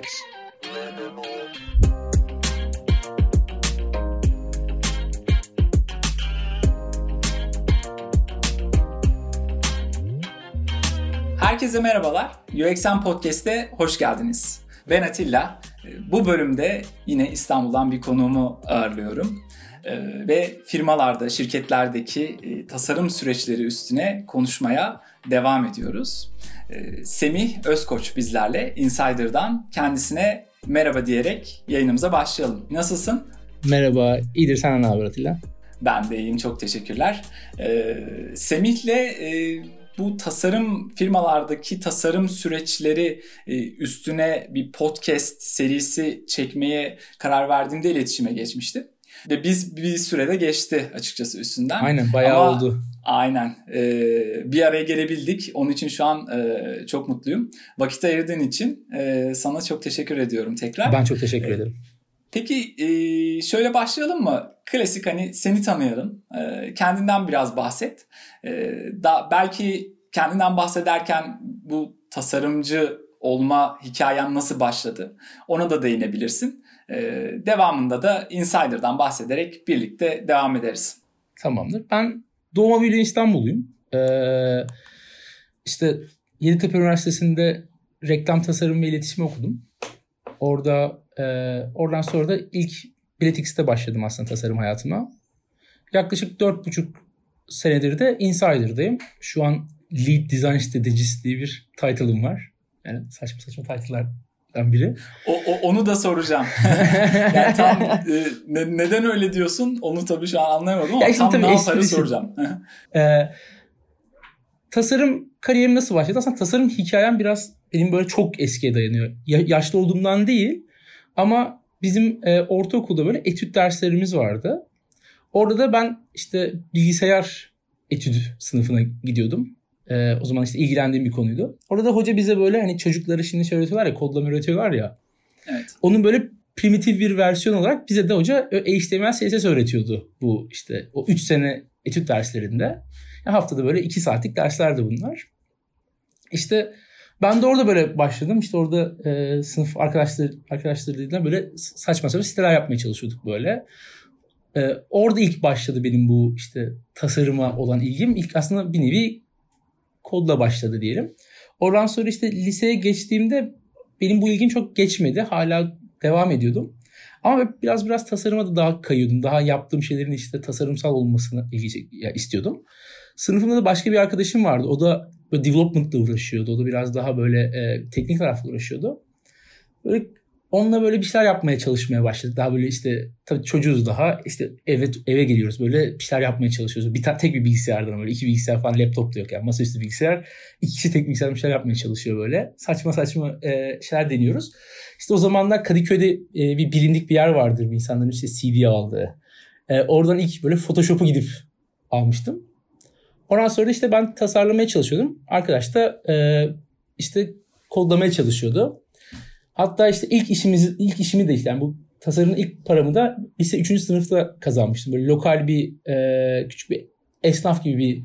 UX Minimal. Herkese merhabalar. UXM Podcast'e hoş geldiniz. Ben Atilla. Bu bölümde yine İstanbul'dan bir konuğumu ağırlıyorum. Ee, ve firmalarda, şirketlerdeki e, tasarım süreçleri üstüne konuşmaya devam ediyoruz. Ee, Semih Özkoç bizlerle Insider'dan kendisine merhaba diyerek yayınımıza başlayalım. Nasılsın? Merhaba, iyidir sen ne haber Atilla? Ben de iyiyim, çok teşekkürler. Ee, Semih'le e, bu tasarım firmalardaki tasarım süreçleri e, üstüne bir podcast serisi çekmeye karar verdiğimde iletişime geçmiştim. Ve biz bir sürede geçti açıkçası üstünden. Aynen bayağı Ama, oldu. Aynen. Ee, bir araya gelebildik. Onun için şu an e, çok mutluyum. Vakit ayırdığın için e, sana çok teşekkür ediyorum tekrar. Ben çok teşekkür ee, ederim. Peki e, şöyle başlayalım mı? Klasik hani seni tanıyalım. E, kendinden biraz bahset. E, da belki kendinden bahsederken bu tasarımcı olma hikayen nasıl başladı? Ona da değinebilirsin. Ee, devamında da Insider'dan bahsederek birlikte devam ederiz. Tamamdır. Ben büyüme İstanbulluyum. Ee, işte Yeditepe Üniversitesi'nde reklam tasarım ve iletişimi okudum. Orada e, oradan sonra da ilk Biletix'te başladım aslında tasarım hayatıma. Yaklaşık 4,5 senedir de Insider'dayım. Şu an Lead Design Strategist diye bir title'ım var. Yani saçma saçma title'lar biri. O, o, onu da soracağım. yani tam e, ne, neden öyle diyorsun? Onu tabii şu an anlayamadım ama ya tam ne yaparı soracağım. e, tasarım kariyerim nasıl başladı? Aslında tasarım hikayem biraz benim böyle çok eskiye dayanıyor. Ya, yaşlı olduğumdan değil ama bizim e, ortaokulda böyle etüt derslerimiz vardı. Orada da ben işte bilgisayar etüdü sınıfına gidiyordum. Ee, o zaman işte ilgilendiğim bir konuydu. Orada da hoca bize böyle hani çocukları şimdi şey öğretiyorlar ya kodlama öğretiyorlar ya. Evet. Onun böyle primitif bir versiyon olarak bize de hoca HTML CSS öğretiyordu bu işte o 3 sene etüt derslerinde. Yani haftada böyle 2 saatlik derslerdi bunlar. İşte ben de orada böyle başladım. İşte orada e, sınıf arkadaşları arkadaşlarıyla böyle saçma sapan siteler yapmaya çalışıyorduk böyle. E, orada ilk başladı benim bu işte tasarıma olan ilgim. İlk aslında bir nevi kodla başladı diyelim. Oradan sonra işte liseye geçtiğimde benim bu ilgim çok geçmedi. Hala devam ediyordum. Ama biraz biraz tasarıma da daha kayıyordum. Daha yaptığım şeylerin işte tasarımsal olmasını istiyordum. Sınıfımda da başka bir arkadaşım vardı. O da böyle development'la uğraşıyordu. O da biraz daha böyle e, teknik tarafla uğraşıyordu. Böyle onunla böyle bir şeyler yapmaya çalışmaya başladık. Daha böyle işte tabii çocuğuz daha. İşte eve eve geliyoruz böyle bir şeyler yapmaya çalışıyoruz. Bir tane tek bir bilgisayardan böyle iki bilgisayar falan laptop da yok yani masaüstü bilgisayar. İki kişi tek bilgisayar bir şeyler yapmaya çalışıyor böyle. Saçma saçma e, şeyler deniyoruz. İşte o zamanlar Kadıköy'de e, bir bilindik bir yer vardır bir insanların işte CD aldığı. E, oradan ilk böyle Photoshop'u gidip almıştım. Ondan sonra işte ben tasarlamaya çalışıyordum. Arkadaş da e, işte kodlamaya çalışıyordu. Hatta işte ilk işimiz ilk işimi de işte yani bu tasarımın ilk paramı da lise 3. sınıfta kazanmıştım. Böyle lokal bir e, küçük bir esnaf gibi bir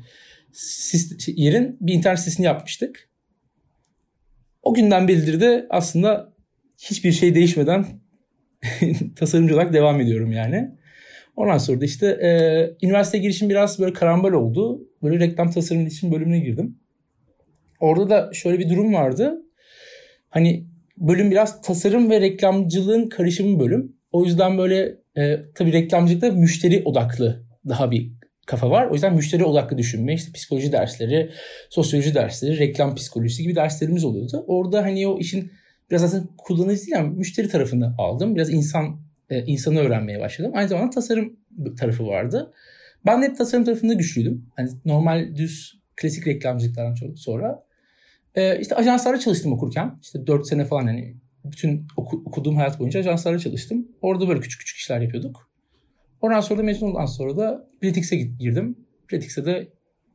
şey, yerin bir internet sitesini yapmıştık. O günden beridir de aslında hiçbir şey değişmeden tasarımcı olarak devam ediyorum yani. Ondan sonra da işte e, üniversite girişim biraz böyle karambol oldu. Böyle reklam tasarım için bölümüne girdim. Orada da şöyle bir durum vardı. Hani bölüm biraz tasarım ve reklamcılığın karışımı bölüm. O yüzden böyle e, tabii reklamcılıkta müşteri odaklı daha bir kafa var. O yüzden müşteri odaklı düşünme, işte psikoloji dersleri, sosyoloji dersleri, reklam psikolojisi gibi derslerimiz oluyordu. Orada hani o işin biraz aslında kullanıcı değil ama müşteri tarafını aldım. Biraz insan e, insanı öğrenmeye başladım. Aynı zamanda tasarım tarafı vardı. Ben de hep tasarım tarafında güçlüydüm. Hani normal düz klasik reklamcılıklardan çok sonra ee, işte ajanslarda çalıştım okurken. İşte 4 sene falan hani bütün oku, okuduğum hayat boyunca ajanslarda çalıştım. Orada böyle küçük küçük işler yapıyorduk. Ondan sonra da mezun olduktan sonra da Bretix'e girdim. Bretix'e de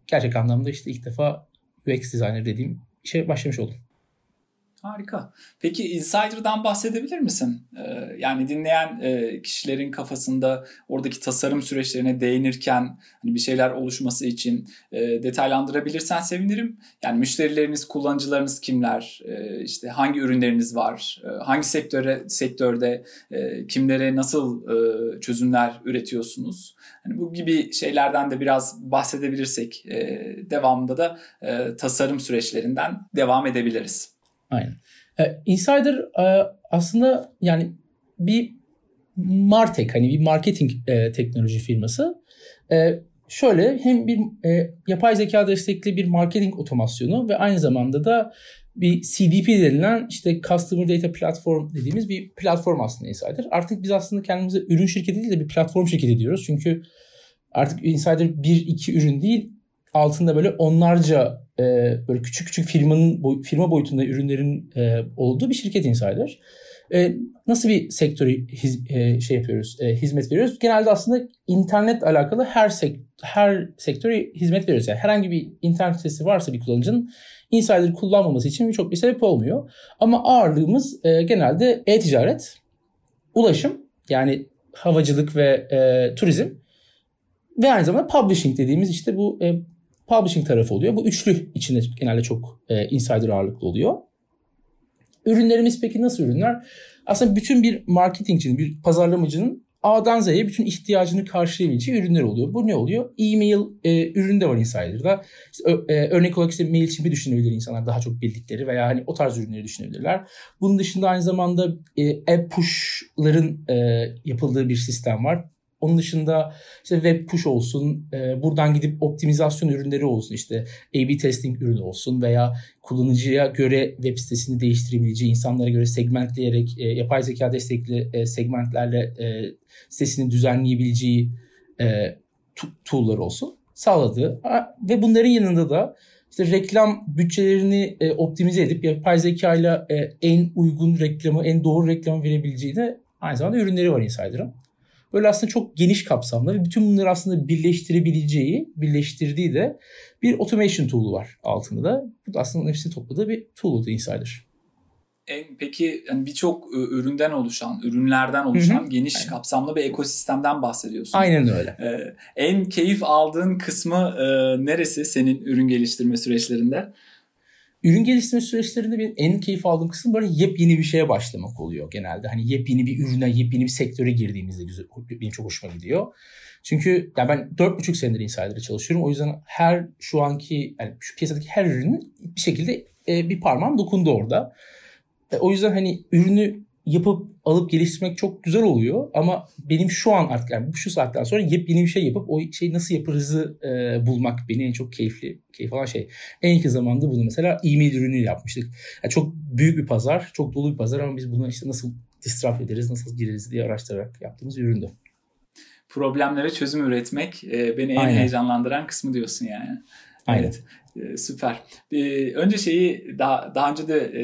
gerçek anlamda işte ilk defa UX designer dediğim işe başlamış oldum. Harika. Peki Insider'dan bahsedebilir misin? Ee, yani dinleyen e, kişilerin kafasında oradaki tasarım süreçlerine değinirken hani bir şeyler oluşması için e, detaylandırabilirsen sevinirim. Yani müşterileriniz, kullanıcılarınız kimler? E, işte hangi ürünleriniz var? E, hangi sektöre sektörde e, kimlere nasıl e, çözümler üretiyorsunuz? Hani bu gibi şeylerden de biraz bahsedebilirsek e, devamında da e, tasarım süreçlerinden devam edebiliriz. Aynen. E, Insider e, aslında yani bir Martek hani bir marketing e, teknoloji firması. E, şöyle hem bir e, yapay zeka destekli bir marketing otomasyonu ve aynı zamanda da bir CDP denilen işte Customer Data Platform dediğimiz bir platform aslında Insider. Artık biz aslında kendimize ürün şirketi değil de bir platform şirketi diyoruz. Çünkü artık Insider bir iki ürün değil altında böyle onlarca e, böyle küçük küçük firmanın firma boyutunda ürünlerin e, olduğu bir şirket Insider. E, nasıl bir sektörü hiz, e, şey yapıyoruz, e, hizmet veriyoruz? Genelde aslında internet alakalı her sek her sektöre hizmet veriyoruz. Yani herhangi bir internet sitesi varsa bir kullanıcının Insider kullanmaması için çok bir sebep olmuyor. Ama ağırlığımız e, genelde e-ticaret, ulaşım yani havacılık ve e, turizm ve aynı zamanda publishing dediğimiz işte bu e, publishing tarafı oluyor. Bu üçlü içinde genelde çok e, insider ağırlıklı oluyor. Ürünlerimiz peki nasıl ürünler? Aslında bütün bir marketingcinin, bir pazarlamacının A'dan Z'ye bütün ihtiyacını karşılayabileceği ürünler oluyor. Bu ne oluyor? E-mail e, ürünü de var Insider'da. İşte, e, örnek olarak işte MailChimp'i düşünebilir insanlar daha çok bildikleri veya hani o tarz ürünleri düşünebilirler. Bunun dışında aynı zamanda e, app push'ların e, yapıldığı bir sistem var. Onun dışında işte web push olsun, e, buradan gidip optimizasyon ürünleri olsun, işte A-B testing ürünü olsun veya kullanıcıya göre web sitesini değiştirebileceği, insanlara göre segmentleyerek, e, yapay zeka destekli e, segmentlerle e, sitesini düzenleyebileceği e, tool'lar olsun sağladı. Ve bunların yanında da işte reklam bütçelerini e, optimize edip yapay zeka ile en uygun reklamı, en doğru reklamı verebileceği de aynı zamanda ürünleri var Insider'ın. Böyle aslında çok geniş kapsamlı ve bütün bunları aslında birleştirebileceği, birleştirdiği de bir automation tool'u var altında da. Bu da aslında hepsini topladığı bir tool Insider. En, peki yani birçok üründen oluşan, ürünlerden oluşan Hı-hı. geniş Aynen. kapsamlı bir ekosistemden bahsediyorsun. Aynen öyle. Ee, en keyif aldığın kısmı e, neresi senin ürün geliştirme süreçlerinde? Ürün geliştirme süreçlerinde benim en keyif aldığım kısım böyle yepyeni bir şeye başlamak oluyor genelde. Hani yepyeni bir ürüne, yepyeni bir sektöre girdiğimizde güzel, benim çok hoşuma gidiyor. Çünkü ya ben 4,5 senedir Insider'da çalışıyorum. O yüzden her şu anki yani şu piyasadaki her ürünün bir şekilde e, bir parmağım dokundu orada. E, o yüzden hani ürünü yapıp alıp geliştirmek çok güzel oluyor ama benim şu an artık yani şu saatten sonra yepyeni bir şey yapıp o şeyi nasıl yaparızı e, bulmak beni en çok keyifli keyif alan şey. En yakın zamanda bunu mesela e-mail ürünü yapmıştık. Yani çok büyük bir pazar, çok dolu bir pazar ama biz bunu işte nasıl disrupt ederiz, nasıl gireriz diye araştırarak yaptığımız üründü. Problemlere çözüm üretmek e, beni en Aynen. heyecanlandıran kısmı diyorsun yani. Aynen. Evet. E, süper. E, önce şeyi daha daha önce de e,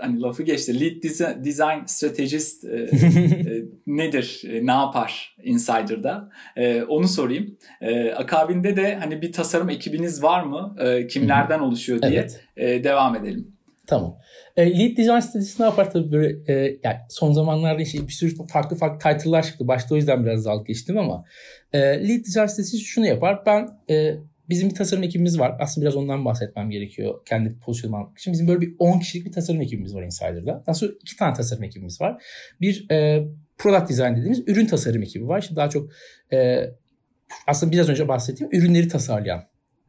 hani lafı geçti. Lead design strategist e, e, nedir? E, ne yapar Insider'da? E, onu sorayım. E, akabinde de hani bir tasarım ekibiniz var mı? E, kimlerden oluşuyor diye evet. e, devam edelim. Tamam. E, lead design stratejisi ne yapar tabii böyle e, yani son zamanlarda işte bir sürü farklı farklı title'lar çıktı. Başta o yüzden biraz dalga geçtim ama e, lead design stratejisi şunu yapar. Ben e, Bizim bir tasarım ekibimiz var. Aslında biraz ondan bahsetmem gerekiyor kendi pozisyonumu almak için. Bizim böyle bir 10 kişilik bir tasarım ekibimiz var Insider'da. Aslında iki tane tasarım ekibimiz var. Bir e, product design dediğimiz ürün tasarım ekibi var. İşte daha çok e, aslında biraz önce bahsettiğim ürünleri tasarlayan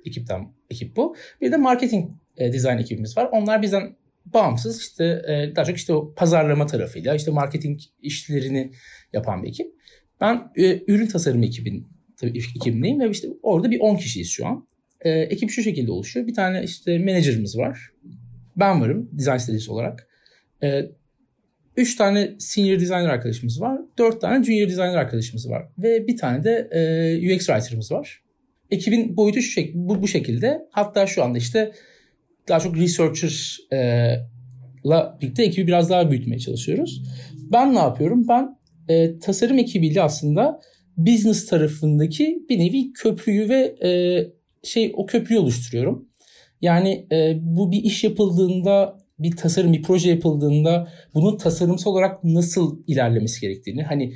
ekipten ekip bu. Bir de marketing e, design ekibimiz var. Onlar bizden bağımsız işte e, daha çok işte o pazarlama tarafıyla işte marketing işlerini yapan bir ekip. Ben e, ürün tasarım ekibin tabii ekibindeyim ve işte orada bir 10 kişiyiz şu an. E, ekip şu şekilde oluşuyor. Bir tane işte menajerimiz var. Ben varım design stratejisi olarak. E, üç tane senior designer arkadaşımız var. Dört tane junior designer arkadaşımız var. Ve bir tane de e, UX writer'ımız var. Ekibin boyutu şu şek bu, bu şekilde. Hatta şu anda işte daha çok researcher e, la birlikte ekibi biraz daha büyütmeye çalışıyoruz. Ben ne yapıyorum? Ben e, tasarım ekibiyle aslında business tarafındaki bir nevi köprüyü ve e, şey o köprüyü oluşturuyorum. Yani e, bu bir iş yapıldığında bir tasarım, bir proje yapıldığında bunun tasarımsal olarak nasıl ilerlemesi gerektiğini hani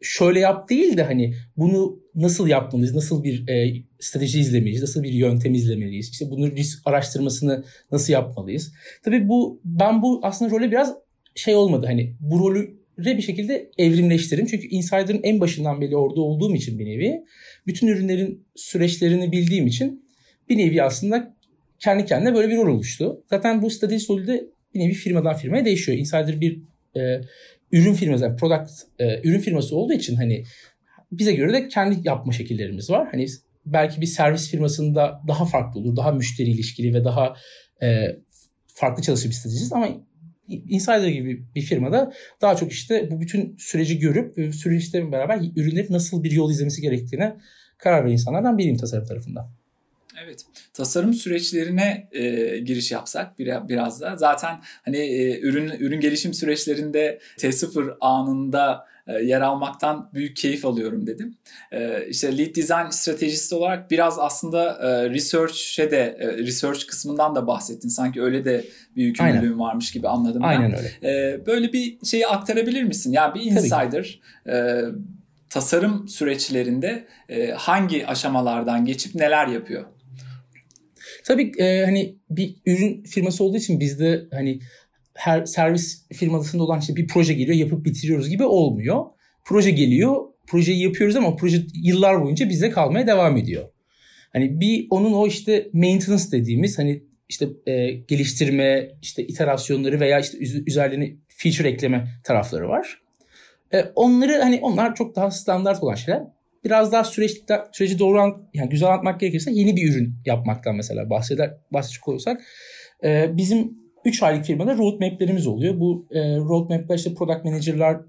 şöyle yap değil de hani bunu nasıl yapmalıyız, nasıl bir e, strateji izlemeliyiz, nasıl bir yöntem izlemeliyiz, işte bunun risk araştırmasını nasıl yapmalıyız. Tabii bu ben bu aslında role biraz şey olmadı hani bu rolü bir şekilde evrimleştirdim. Çünkü Insider'ın en başından beri orada olduğum için bir nevi bütün ürünlerin süreçlerini bildiğim için bir nevi aslında kendi kendine böyle bir rol oluştu. Zaten bu strateji rolü de bir nevi firmadan firmaya değişiyor. Insider bir e, ürün firması, yani product e, ürün firması olduğu için hani bize göre de kendi yapma şekillerimiz var. Hani belki bir servis firmasında daha farklı olur, daha müşteri ilişkili ve daha e, farklı çalışır bir stratejist ama Insider gibi bir firmada daha çok işte bu bütün süreci görüp süreçle beraber ürünlerin nasıl bir yol izlemesi gerektiğine karar veren insanlardan biriyim tasarım tarafında. Evet. Tasarım süreçlerine e, giriş yapsak biraz, biraz da zaten hani e, ürün ürün gelişim süreçlerinde T0 anında yer almaktan büyük keyif alıyorum dedim. E, işte lead design stratejist olarak biraz aslında e, research'e de e, research kısmından da bahsettin. Sanki öyle de bir yükümlülüğün varmış gibi anladım Aynen ben. öyle. E, böyle bir şeyi aktarabilir misin? Yani bir insider e, tasarım süreçlerinde e, hangi aşamalardan geçip neler yapıyor? Tabii e, hani bir ürün firması olduğu için bizde hani her servis firmasında olan işte bir proje geliyor yapıp bitiriyoruz gibi olmuyor. Proje geliyor, projeyi yapıyoruz ama proje yıllar boyunca bizde kalmaya devam ediyor. Hani bir onun o işte maintenance dediğimiz hani işte e, geliştirme, işte iterasyonları veya işte üzerlerine feature ekleme tarafları var. E, onları hani onlar çok daha standart olan şeyler biraz daha süreçte, süreci doğru an, yani güzel anlatmak gerekirse yeni bir ürün yapmaktan mesela bahseder bahsedecek olursak e, bizim 3 aylık firmada roadmap'lerimiz oluyor. Bu e, roadmap'ler işte product manager'lar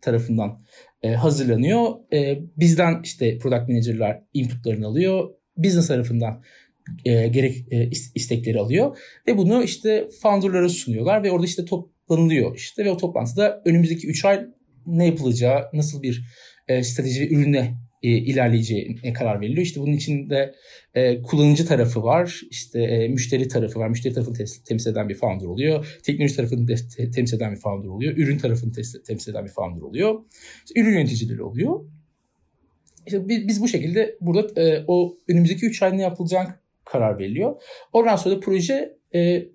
tarafından e, hazırlanıyor. E, bizden işte product manager'lar inputlarını alıyor. Business tarafından e, gerek e, istekleri alıyor ve bunu işte founder'lara sunuyorlar ve orada işte toplanılıyor işte ve o toplantıda önümüzdeki 3 ay ne yapılacağı, nasıl bir e, strateji ürüne e, ilerleyeceğine karar veriliyor. İşte bunun içinde e, kullanıcı tarafı var, işte e, müşteri tarafı var. Müşteri tarafını te- temsil eden bir founder oluyor. Teknoloji tarafını te- temsil eden bir founder oluyor. Ürün tarafını te- temsil eden bir founder oluyor. İşte ürün yöneticileri oluyor. İşte biz, biz bu şekilde burada e, o önümüzdeki 3 ay ne yapılacak karar veriliyor. Ondan sonra da proje e,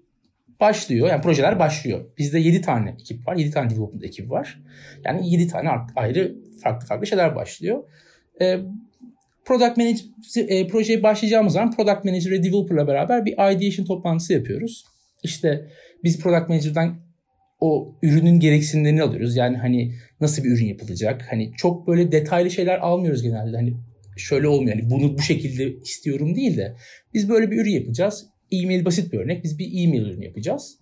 başlıyor. Yani projeler başlıyor. Bizde 7 tane ekip var. 7 tane development ekibi var. Yani 7 tane ayrı farklı farklı şeyler başlıyor. E, product manager e, projeye başlayacağımız zaman product manager ve developer'la beraber bir ideation toplantısı yapıyoruz. İşte biz product manager'dan o ürünün gereksinimlerini alıyoruz. Yani hani nasıl bir ürün yapılacak? Hani çok böyle detaylı şeyler almıyoruz genelde. Hani şöyle olmuyor. Hani bunu bu şekilde istiyorum değil de biz böyle bir ürün yapacağız. E-mail basit bir örnek. Biz bir e-mail ürünü yapacağız.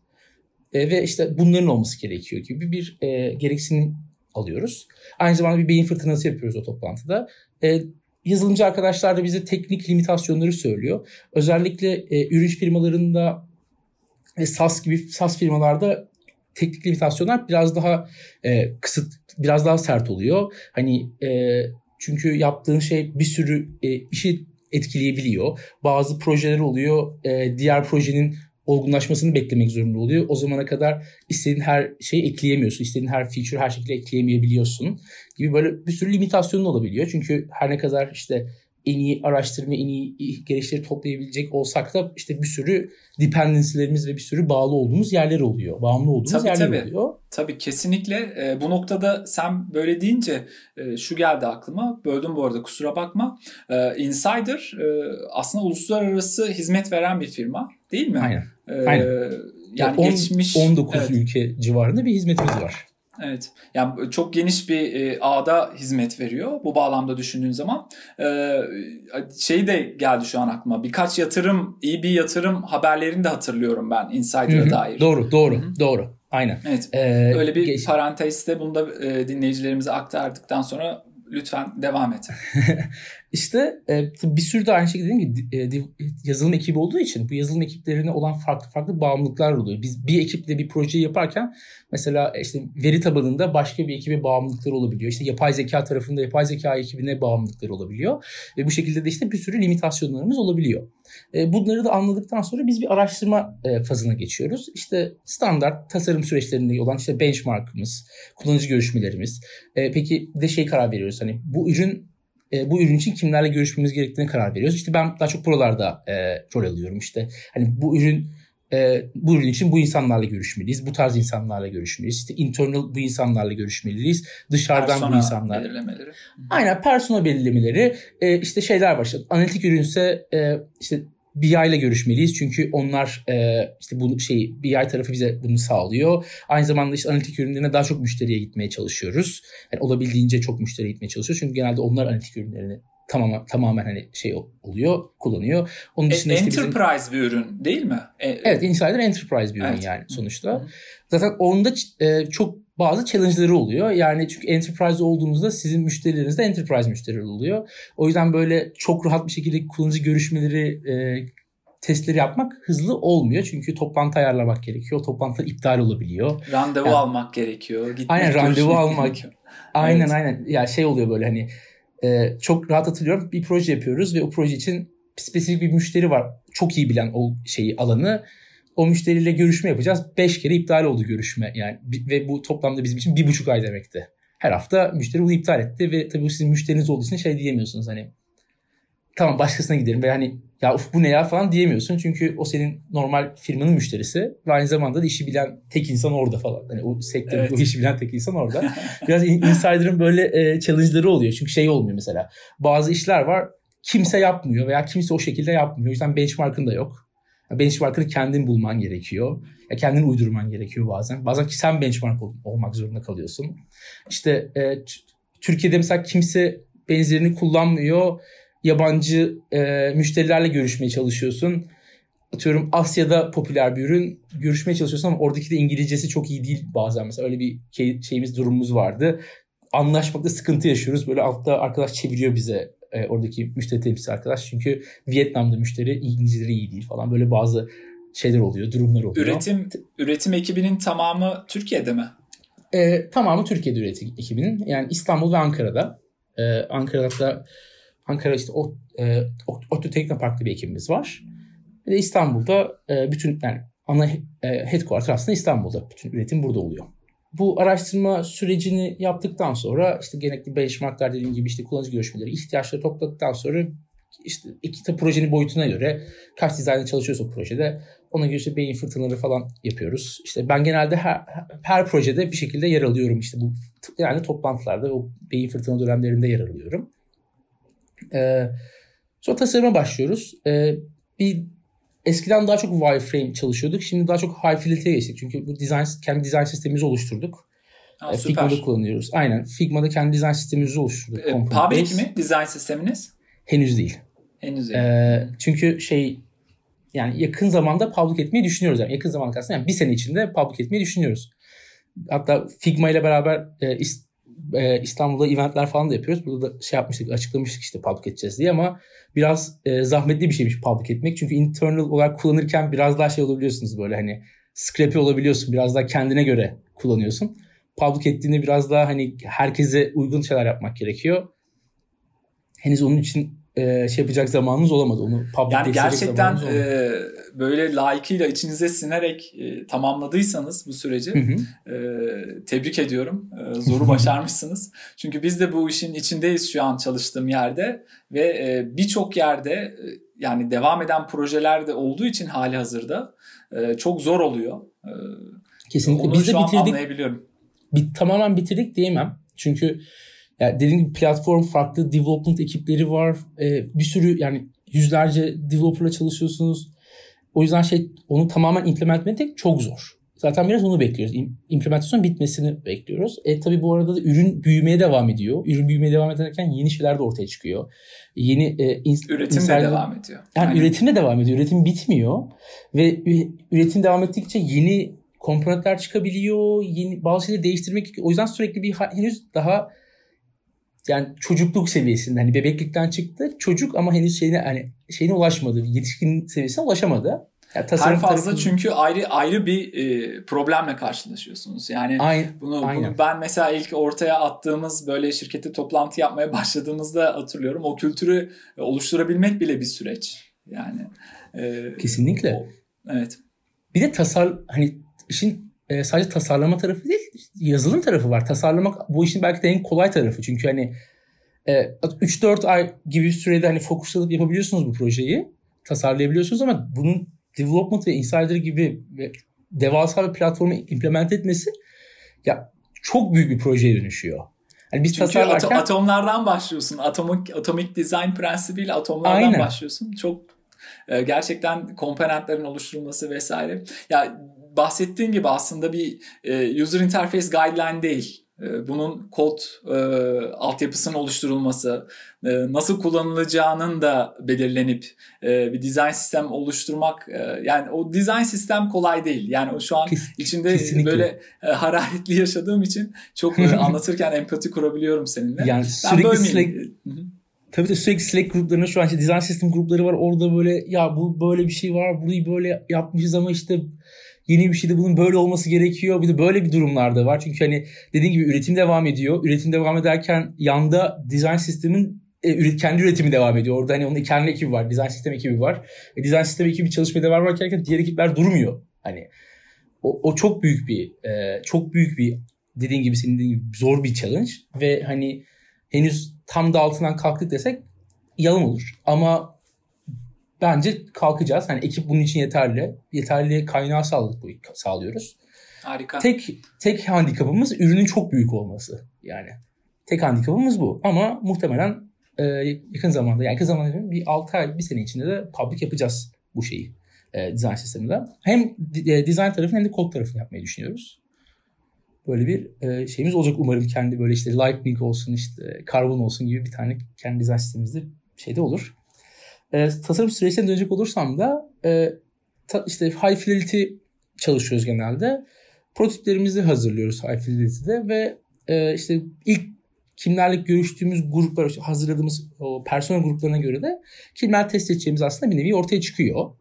E, ve işte bunların olması gerekiyor gibi bir e, gereksinim alıyoruz. Aynı zamanda bir beyin fırtınası yapıyoruz o toplantıda. E, yazılımcı arkadaşlar da bize teknik limitasyonları söylüyor. Özellikle e, ürün firmalarında ve SaaS gibi SaaS firmalarda teknik limitasyonlar biraz daha e, kısıt, biraz daha sert oluyor. Hani e, çünkü yaptığın şey bir sürü e, işi etkileyebiliyor. Bazı projeler oluyor. E, diğer projenin olgunlaşmasını beklemek zorunda oluyor. O zamana kadar istediğin her şeyi ekleyemiyorsun. İstediğin her feature her şekilde ekleyemeyebiliyorsun gibi böyle bir sürü limitasyonun olabiliyor. Çünkü her ne kadar işte en iyi araştırma, en iyi gelişleri toplayabilecek olsak da işte bir sürü dependency'lerimiz ve bir sürü bağlı olduğumuz yerler oluyor. Bağımlı olduğumuz tabii, yerler tabii. oluyor. Tabii kesinlikle. E, bu noktada sen böyle deyince e, şu geldi aklıma. Böldüm bu arada kusura bakma. E, Insider e, aslında uluslararası hizmet veren bir firma değil mi? Aynen. E, Aynen. Yani on, geçmiş 19 evet. ülke civarında bir hizmetimiz var. Evet. Yani çok geniş bir e, ağda hizmet veriyor bu bağlamda düşündüğün zaman. E, şey de geldi şu an aklıma. Birkaç yatırım, iyi bir yatırım haberlerini de hatırlıyorum ben Insider'a dair. Doğru, doğru, Hı-hı. doğru. Aynen. Evet. Ee, Öyle bir geç... parantezde bunu da e, dinleyicilerimize aktardıktan sonra lütfen devam et. İşte e, bir sürü de aynı şekilde dediğim gibi e, yazılım ekibi olduğu için bu yazılım ekiplerine olan farklı farklı bağımlılıklar oluyor. Biz bir ekiple bir projeyi yaparken mesela işte veri tabanında başka bir ekibe bağımlılıklar olabiliyor. İşte yapay zeka tarafında yapay zeka ekibine bağımlılıklar olabiliyor. Ve bu şekilde de işte bir sürü limitasyonlarımız olabiliyor. E, bunları da anladıktan sonra biz bir araştırma e, fazına geçiyoruz. İşte standart tasarım süreçlerinde olan işte benchmarkımız, kullanıcı görüşmelerimiz. E, peki de şey karar veriyoruz hani bu ürün e, bu ürün için kimlerle görüşmemiz gerektiğine karar veriyoruz. İşte ben daha çok buralarda e, rol alıyorum işte. Hani bu ürün e, bu ürün için bu insanlarla görüşmeliyiz. Bu tarz insanlarla görüşmeliyiz. İşte internal bu insanlarla görüşmeliyiz. Dışarıdan persona bu insanlar. belirlemeleri. Aynen persona belirlemeleri. E, işte şeyler var. İşte analitik ürünse e, işte BI ile görüşmeliyiz çünkü onlar e, işte bu şey BI tarafı bize bunu sağlıyor. Aynı zamanda işte analitik ürünlerine daha çok müşteriye gitmeye çalışıyoruz. Yani olabildiğince çok müşteriye gitmeye çalışıyoruz çünkü genelde onlar analitik ürünlerini tamamen tamamen hani şey oluyor, kullanıyor. Onun e, dışında e, işte enterprise bizim... bir ürün değil mi? E, evet, Insider enterprise bir ürün evet. yani sonuçta. Hı-hı. Zaten onda e, çok bazı challenge'ları oluyor. Yani çünkü enterprise olduğunuzda sizin müşterileriniz de enterprise müşteriler oluyor. O yüzden böyle çok rahat bir şekilde kullanıcı görüşmeleri e, testleri yapmak hızlı olmuyor. Çünkü toplantı ayarlamak gerekiyor. Toplantılar iptal olabiliyor. Randevu yani, almak gerekiyor. Gitmek, aynen randevu almak. Gerekiyor. Aynen evet. aynen. Ya şey oluyor böyle hani e, çok rahat hatırlıyorum. Bir proje yapıyoruz ve o proje için spesifik bir müşteri var. Çok iyi bilen o şeyi alanı o müşteriyle görüşme yapacağız. Beş kere iptal oldu görüşme yani ve bu toplamda bizim için bir buçuk ay demekti. Her hafta müşteri bunu iptal etti ve tabii bu sizin müşteriniz olduğu için şey diyemiyorsunuz hani tamam başkasına gidelim ve hani ya uf bu ne ya falan diyemiyorsun. Çünkü o senin normal firmanın müşterisi ve aynı zamanda da işi bilen tek insan orada falan. Hani o sektörde evet. o işi bilen tek insan orada. Biraz insider'ın böyle e, challenge'ları oluyor. Çünkü şey olmuyor mesela. Bazı işler var kimse yapmıyor veya kimse o şekilde yapmıyor. O yüzden benchmark'ın da yok. Benchmark'ını kendin bulman gerekiyor. Ya kendin uydurman gerekiyor bazen. Bazen ki sen benchmark ol, olmak zorunda kalıyorsun. İşte e, Türkiye'de mesela kimse benzerini kullanmıyor. Yabancı e, müşterilerle görüşmeye çalışıyorsun. Atıyorum Asya'da popüler bir ürün görüşmeye çalışıyorsun ama oradaki de İngilizcesi çok iyi değil bazen. Mesela öyle bir şeyimiz durumumuz vardı. Anlaşmakta sıkıntı yaşıyoruz. Böyle altta arkadaş çeviriyor bize e, oradaki müşteri temsilcisi arkadaş. Çünkü Vietnam'da müşteri İngilizleri iyi değil falan. Böyle bazı şeyler oluyor, durumlar oluyor. Üretim üretim ekibinin tamamı Türkiye'de mi? E, tamamı Türkiye'de üretim ekibinin. Yani İstanbul ve Ankara'da. E, Ankara'da da Ankara işte o e, ODTÜ Teknopark'ta bir ekibimiz var. Bir de İstanbul'da e, bütün yani ana e, headquarter aslında İstanbul'da. Bütün üretim burada oluyor bu araştırma sürecini yaptıktan sonra işte genellikle benchmarklar dediğim gibi işte kullanıcı görüşmeleri, ihtiyaçları topladıktan sonra işte iki projenin boyutuna göre kaç dizaynda çalışıyorsa o projede ona göre işte beyin fırtınaları falan yapıyoruz. İşte ben genelde her, her projede bir şekilde yer alıyorum işte bu yani toplantılarda o beyin fırtına dönemlerinde yer alıyorum. Ee, sonra tasarıma başlıyoruz. Ee, bir Eskiden daha çok wireframe çalışıyorduk. Şimdi daha çok high fidelity'ye geçtik. Çünkü bu design, kendi design sistemimizi oluşturduk. Ha, Figma'da kullanıyoruz. Aynen. Figma'da kendi design sistemimizi oluşturduk. E, public mi design sisteminiz? Henüz değil. Henüz değil. E, çünkü şey yani yakın zamanda public etmeyi düşünüyoruz. Yani yakın zamanda aslında yani bir sene içinde public etmeyi düşünüyoruz. Hatta Figma ile beraber e, e, İstanbul'da eventler falan da yapıyoruz. Burada da şey yapmıştık, açıklamıştık işte public edeceğiz diye ama biraz e, zahmetli bir şeymiş public etmek. Çünkü internal olarak kullanırken biraz daha şey olabiliyorsunuz böyle hani scrappy olabiliyorsun. Biraz daha kendine göre kullanıyorsun. Public ettiğinde biraz daha hani herkese uygun şeyler yapmak gerekiyor. Henüz onun için e, şey yapacak zamanınız olamadı. Onu public yani gerçekten e, böyle layıkıyla içinize sinerek e, tamamladıysanız bu süreci hı hı. E, tebrik ediyorum. E, zoru başarmışsınız. Çünkü biz de bu işin içindeyiz şu an çalıştığım yerde ve e, birçok yerde e, yani devam eden projeler de olduğu için hali hazırda e, çok zor oluyor. E, Kesinlikle. Onu biz de bitirdik. anlayabiliyorum. Bir, tamamen bitirdik diyemem. Çünkü yani dediğim gibi platform farklı development ekipleri var. Ee, bir sürü yani yüzlerce developerla çalışıyorsunuz. O yüzden şey onu tamamen implement etmek çok zor. Zaten biraz onu bekliyoruz. İmplementasyon bitmesini bekliyoruz. E tabi bu arada da ürün büyümeye devam ediyor. Ürün büyümeye devam ederken yeni şeyler de ortaya çıkıyor. Yeni e, ins- üretim de devam ediyor. Yani Aynen. üretim de devam ediyor. Üretim bitmiyor ve üretim devam ettikçe yeni komponentler çıkabiliyor. Yeni bazı şeyleri değiştirmek o yüzden sürekli bir henüz daha yani çocukluk seviyesinde hani bebeklikten çıktı çocuk ama henüz şeyine hani şeyine ulaşmadı. Yetişkin seviyesine ulaşamadı. Yani Her fazla tarafı... çünkü ayrı ayrı bir e, problemle karşılaşıyorsunuz. Yani Aynen. bunu, Aynen. bunu ben mesela ilk ortaya attığımız böyle şirkette toplantı yapmaya başladığımızda hatırlıyorum. O kültürü oluşturabilmek bile bir süreç. Yani e, kesinlikle. O, evet. Bir de tasar hani işin e, sadece tasarlama tarafı değil, yazılım tarafı var. Tasarlamak bu işin belki de en kolay tarafı. Çünkü hani e, 3-4 ay gibi bir sürede hani fokuslanıp yapabiliyorsunuz bu projeyi. Tasarlayabiliyorsunuz ama bunun development ve insider gibi ve devasa bir platformu implement etmesi ya çok büyük bir projeye dönüşüyor. Yani biz Çünkü tasarlarken... atomlardan başlıyorsun. Atomik, atomik design prensibiyle atomlardan Aynen. başlıyorsun. Çok e, gerçekten komponentlerin oluşturulması vesaire. Ya bahsettiğin gibi aslında bir e, user interface guideline değil. E, bunun kod e, altyapısının oluşturulması, e, nasıl kullanılacağının da belirlenip e, bir dizayn sistem oluşturmak e, yani o dizayn sistem kolay değil. Yani o şu an Kes, içinde kesinlikle. böyle e, hararetli yaşadığım için çok e, anlatırken empati kurabiliyorum seninle. Yani ben sürekli Slack, Tabii de sürekli Slack gruplarında şu an işte design sistem grupları var. Orada böyle ya bu böyle bir şey var. Burayı böyle yapmışız ama işte yeni bir şeyde bunun böyle olması gerekiyor. Bir de böyle bir durumlarda var. Çünkü hani dediğim gibi üretim devam ediyor. Üretim devam ederken yanda design sistemin e, kendi üretimi devam ediyor. Orada hani onun kendi ekibi var. Design sistem ekibi var. E, design sistem ekibi çalışmaya devam ederken diğer ekipler durmuyor. Hani o, o çok büyük bir e, çok büyük bir dediğin gibi senin dediğin gibi zor bir challenge ve hani henüz tam da altından kalktık desek yalan olur. Ama bence kalkacağız. Hani ekip bunun için yeterli. Yeterli kaynağı sağladık sağlıyoruz. Harika. Tek tek handikapımız ürünün çok büyük olması. Yani tek handikapımız bu. Ama muhtemelen e, yakın zamanda yani yakın zamanda bir 6 ay bir sene içinde de public yapacağız bu şeyi. E, design sisteminde. Hem e, design tarafını hem de kod tarafını yapmayı düşünüyoruz. Böyle bir e, şeyimiz olacak umarım kendi böyle işte Lightning olsun işte Carbon olsun gibi bir tane kendi design sistemimizde şeyde olur. E, tasarım sürecine dönecek olursam da e, ta, işte high fidelity çalışıyoruz genelde. Prototiplerimizi hazırlıyoruz high fidelity'de ve e, işte ilk kimlerle görüştüğümüz gruplar, hazırladığımız o persona gruplarına göre de kimler test edeceğimiz aslında bir nevi ortaya çıkıyor.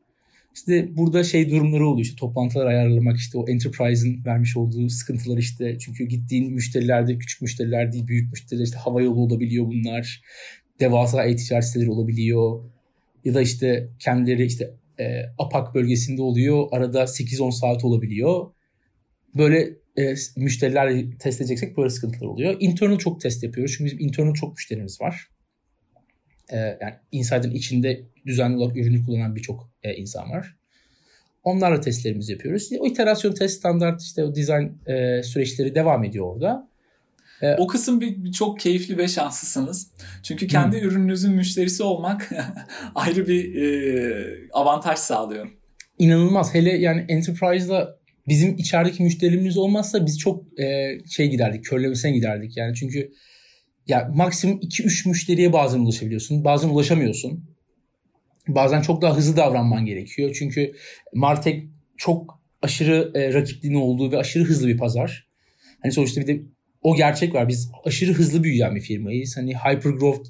İşte burada şey durumları oluyor işte toplantılar ayarlamak işte o enterprise'ın vermiş olduğu sıkıntılar işte çünkü gittiğin müşterilerde küçük müşteriler değil büyük müşteriler işte hava yolu olabiliyor bunlar. Devasa e-ticaret siteleri olabiliyor ya da işte kendileri işte e, APAK bölgesinde oluyor. Arada 8-10 saat olabiliyor. Böyle e, müşterilerle test edeceksek böyle sıkıntılar oluyor. Internal çok test yapıyoruz. Çünkü bizim internal çok müşterimiz var. E, yani Insider'ın içinde düzenli olarak ürünü kullanan birçok e, insan var. Onlarla testlerimizi yapıyoruz. O iterasyon test standart işte o design e, süreçleri devam ediyor orada. E, o kısım bir, bir çok keyifli ve şanslısınız. Çünkü kendi hmm. ürününüzün müşterisi olmak ayrı bir e, avantaj sağlıyor. İnanılmaz. Hele yani Enterprise'da bizim içerideki müşterilerimiz olmazsa biz çok e, şey giderdik, körlemesine giderdik. Yani çünkü ya maksimum 2-3 müşteriye bazen ulaşabiliyorsun, bazen ulaşamıyorsun. Bazen çok daha hızlı davranman gerekiyor. Çünkü Martek çok aşırı e, rakipliğinin olduğu ve aşırı hızlı bir pazar. Hani sonuçta bir de o gerçek var. Biz aşırı hızlı büyüyen bir firmayız. Hani hyper growth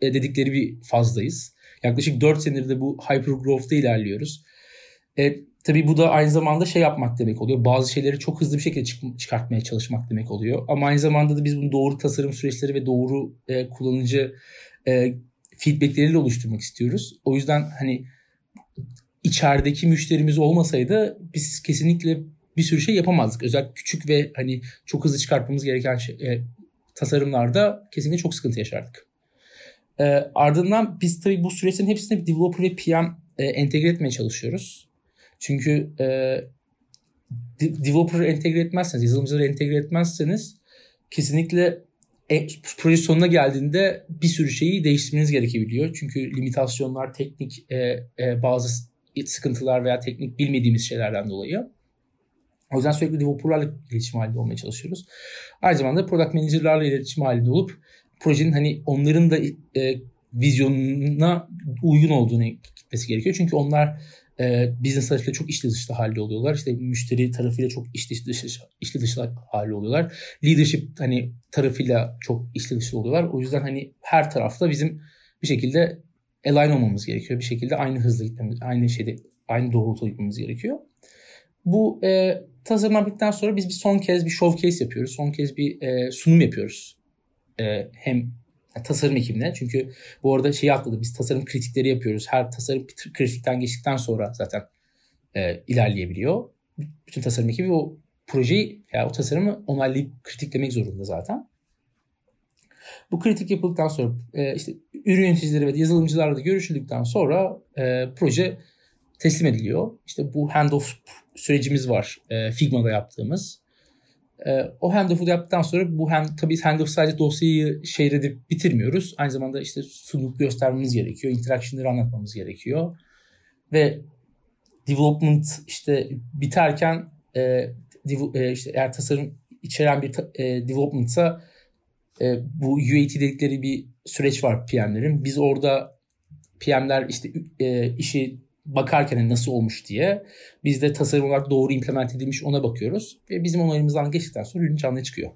e, dedikleri bir fazdayız. Yaklaşık 4 senedir de bu hyper growth'ta ilerliyoruz. E, tabii bu da aynı zamanda şey yapmak demek oluyor. Bazı şeyleri çok hızlı bir şekilde çık- çıkartmaya çalışmak demek oluyor. Ama aynı zamanda da biz bunu doğru tasarım süreçleri ve doğru e, kullanıcı e, feedbackleriyle oluşturmak istiyoruz. O yüzden hani içerideki müşterimiz olmasaydı biz kesinlikle bir sürü şey yapamazdık. Özellikle küçük ve hani çok hızlı çıkartmamız gereken şey, e, tasarımlarda kesinlikle çok sıkıntı yaşardık. E, ardından biz tabii bu süreçlerin hepsine bir developer ve PM e, entegre etmeye çalışıyoruz. Çünkü e, developer'ı entegre etmezseniz, yazılımcıları entegre etmezseniz kesinlikle e, proje sonuna geldiğinde bir sürü şeyi değiştirmeniz gerekebiliyor. Çünkü limitasyonlar, teknik e, e, bazı sıkıntılar veya teknik bilmediğimiz şeylerden dolayı. O yüzden sürekli developerlarla iletişim halinde olmaya çalışıyoruz. Aynı zamanda product manager'larla iletişim halinde olup projenin hani onların da e, vizyonuna uygun olduğunu gitmesi gerekiyor. Çünkü onlar e, business tarafıyla çok içli dışlı halde oluyorlar. İşte müşteri tarafıyla çok içli dışlı, içli dışlı halde oluyorlar. Leadership hani tarafıyla çok içli dışlı oluyorlar. O yüzden hani her tarafta bizim bir şekilde align olmamız gerekiyor. Bir şekilde aynı hızla gitmemiz, aynı şeyde, aynı doğrultuda gitmemiz gerekiyor. Bu e, tasarlandıktan sonra biz bir son kez bir showcase yapıyoruz. Son kez bir e, sunum yapıyoruz. E, hem tasarım ekibine. Çünkü bu arada şeyi atladı. Biz tasarım kritikleri yapıyoruz. Her tasarım kritikten geçtikten sonra zaten e, ilerleyebiliyor. Bütün tasarım ekibi o projeyi yani o tasarımı onaylayıp kritiklemek zorunda zaten. Bu kritik yapıldıktan sonra e, işte ürün yöneticileri ve yazılımcılarla görüşüldükten sonra e, proje teslim ediliyor. İşte bu handoff sürecimiz var e, Figma'da yaptığımız. E, o handoff'u yaptıktan sonra bu hand, tabii handoff sadece dosyayı share edip bitirmiyoruz. Aynı zamanda işte sunup göstermemiz gerekiyor. Interaction'ları anlatmamız gerekiyor. Ve development işte biterken e, e, işte eğer tasarım içeren bir e, development'sa e, bu UAT dedikleri bir süreç var PM'lerin. Biz orada PM'ler işte e, işi bakarken hani nasıl olmuş diye biz de tasarım olarak doğru implement edilmiş ona bakıyoruz. Ve bizim onayımızdan geçtikten sonra ürün canlıya çıkıyor.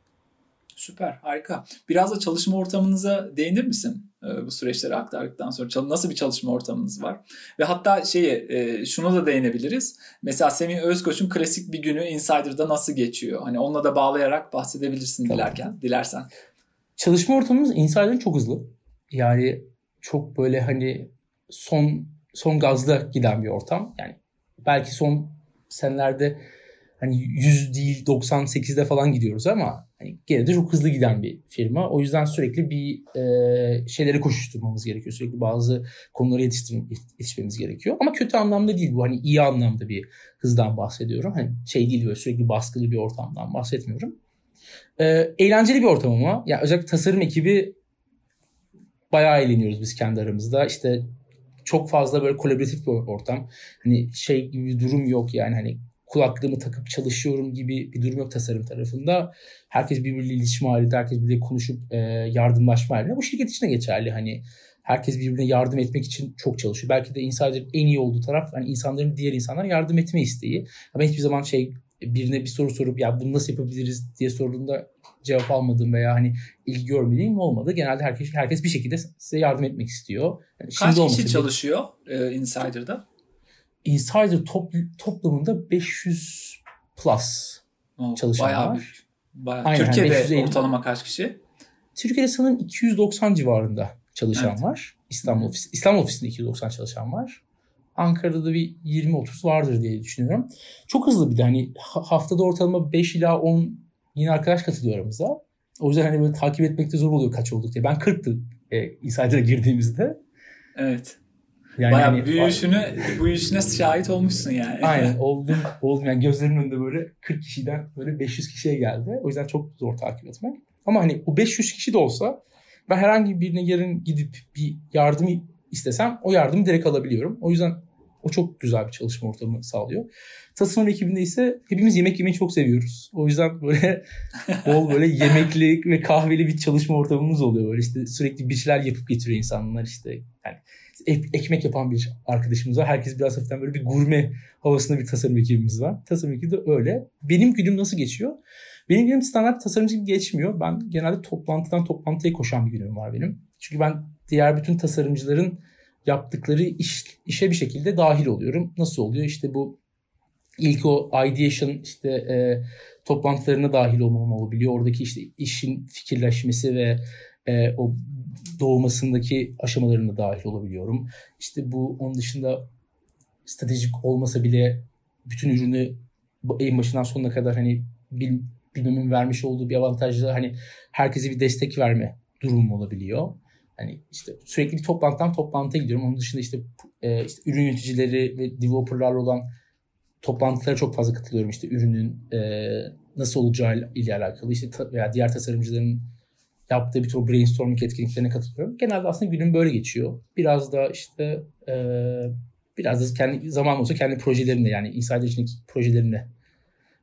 Süper, harika. Biraz da çalışma ortamınıza değinir misin? E, bu süreçleri aktardıktan sonra nasıl bir çalışma ortamınız var? Ve hatta şeyi e, şunu da değinebiliriz. Mesela Semih Özkoç'un klasik bir günü Insider'da nasıl geçiyor? Hani onunla da bağlayarak bahsedebilirsin tamam. dilerken, dilersen. Çalışma ortamımız Insider'ın çok hızlı. Yani çok böyle hani son son gazda giden bir ortam. Yani belki son senelerde hani 100 değil 98'de falan gidiyoruz ama hani gene de çok hızlı giden bir firma. O yüzden sürekli bir e, şeylere koşuşturmamız gerekiyor. Sürekli bazı konuları yetişmemiz gerekiyor. Ama kötü anlamda değil bu. Hani iyi anlamda bir hızdan bahsediyorum. Hani şey değil böyle sürekli baskılı bir ortamdan bahsetmiyorum. E, eğlenceli bir ortam ama. Yani özellikle tasarım ekibi bayağı eğleniyoruz biz kendi aramızda. İşte çok fazla böyle kolaboratif bir ortam. Hani şey gibi bir durum yok yani hani kulaklığımı takıp çalışıyorum gibi bir durum yok tasarım tarafında. Herkes birbiriyle iletişim halinde, herkes birbiriyle konuşup e, yardımlaşma halinde. Bu şirket için de geçerli. Hani herkes birbirine yardım etmek için çok çalışıyor. Belki de Insider'ın en iyi olduğu taraf hani insanların diğer insanlara yardım etme isteği. Ama hiçbir zaman şey birine bir soru sorup ya bunu nasıl yapabiliriz diye sorduğunda cevap almadığım veya hani ilgi görmediğim olmadı. Genelde herkes herkes bir şekilde size yardım etmek istiyor. Yani Kaç şimdi kişi çalışıyor e, Insider'da? Insider top, toplamında 500 plus oh, çalışan bayağı var. Büyük. Bayağı. Aynen, Türkiye'de 550. ortalama kaç kişi? Türkiye'de sanırım 290 civarında çalışan evet. var. İstanbul ofisi, İstanbul ofisinde 290 çalışan var. Ankara'da da bir 20-30 vardır diye düşünüyorum. Çok hızlı bir de hani haftada ortalama 5 ila 10 yine arkadaş katılıyor aramıza. O yüzden hani böyle takip etmekte zor oluyor kaç olduk diye. Ben 40'tı e, Insider'a girdiğimizde. Evet. Yani Bayağı hani, büyüyüşünü, büyüyüşüne şahit olmuşsun yani. Aynen oldum, oldum yani gözlerimin önünde böyle 40 kişiden böyle 500 kişiye geldi. O yüzden çok zor takip etmek. Ama hani o 500 kişi de olsa ben herhangi birine yarın gidip bir yardım istesem o yardımı direkt alabiliyorum. O yüzden o çok güzel bir çalışma ortamı sağlıyor. Tasarım ekibinde ise hepimiz yemek yemeyi çok seviyoruz. O yüzden böyle bol böyle yemekli ve kahveli bir çalışma ortamımız oluyor. Böyle işte sürekli bir şeyler yapıp getiriyor insanlar işte. Yani ekmek yapan bir arkadaşımız var. Herkes biraz hafiften böyle bir gurme havasında bir tasarım ekibimiz var. Tasarım ekibi de öyle. Benim günüm nasıl geçiyor? Benim günüm standart tasarımcı gibi geçmiyor. Ben genelde toplantıdan toplantıya koşan bir günüm var benim. Çünkü ben diğer bütün tasarımcıların yaptıkları iş, işe bir şekilde dahil oluyorum. Nasıl oluyor? İşte bu ilk o ideation işte e, toplantılarına dahil olmam olabiliyor. Oradaki işte işin fikirleşmesi ve e, o doğmasındaki aşamalarına dahil olabiliyorum. İşte bu onun dışında stratejik olmasa bile bütün ürünü en başından sonuna kadar hani bil, bilmemin vermiş olduğu bir avantajla hani herkese bir destek verme durumum olabiliyor. Hani işte sürekli toplantıdan toplantıya gidiyorum. Onun dışında işte, e, işte ürün yöneticileri ve developerlarla olan toplantılara çok fazla katılıyorum. İşte ürünün e, nasıl olacağı ile alakalı işte veya diğer tasarımcıların yaptığı bir tür brainstorming etkinliklerine katılıyorum. Genelde aslında günüm böyle geçiyor. Biraz da işte e, biraz da kendi zaman olsa kendi projelerimle yani Insider içindeki projelerimle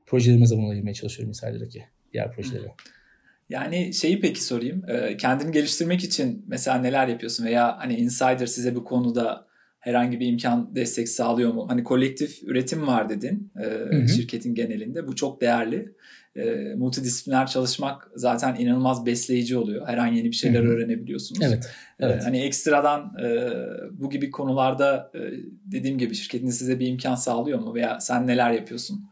projelerime zaman ayırmaya çalışıyorum Insider'daki diğer projelerime. Yani şeyi peki sorayım. Kendini geliştirmek için mesela neler yapıyorsun veya hani Insider size bu konuda herhangi bir imkan destek sağlıyor mu? Hani kolektif üretim var dedin hı hı. şirketin genelinde. Bu çok değerli. Multidisipliner çalışmak zaten inanılmaz besleyici oluyor. Her an yeni bir şeyler hı hı. öğrenebiliyorsunuz. Evet. evet. Hani ekstradan bu gibi konularda dediğim gibi şirketiniz size bir imkan sağlıyor mu? Veya sen neler yapıyorsun?